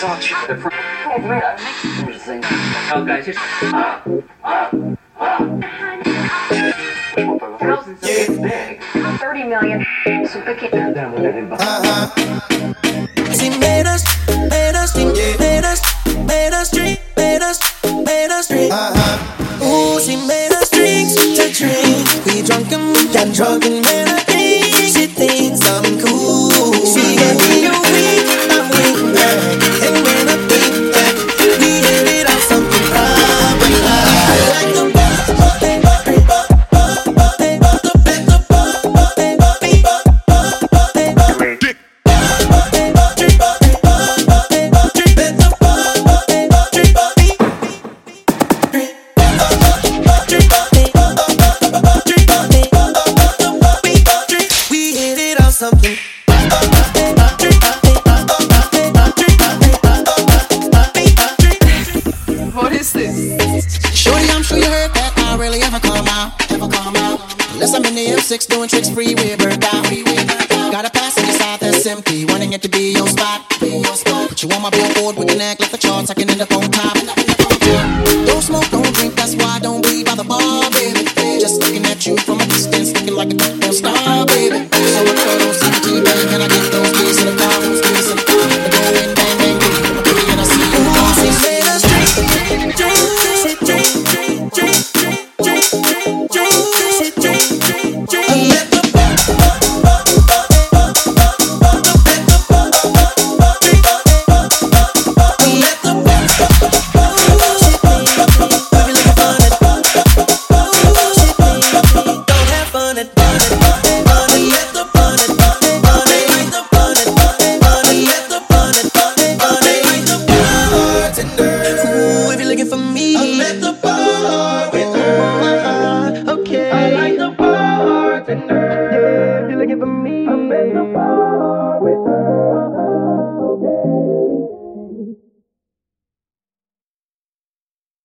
thought you were from. Oh, guys, just. Thousands Yeah. of big. 30 million. Super kid. She made us, made us think, made us, made us drink, made us, made us drink. Uh-huh. Ooh, she made us drinks to drink. We drunk and got drunk and made What is this? Shorty, I'm sure you heard that. I really ever come out, ever come out. Unless I'm in the M6 doing tricks free with burnt out. Got a passenger side that's empty, wanting it to be your spot. Put you on my billboard, we can act like the charts. I can end up on top. Don't smoke, don't drink, that's why I don't be by the bar, baby. Just looking at you from a distance, looking like a goddamn star, baby. Me, I'm at the bar with.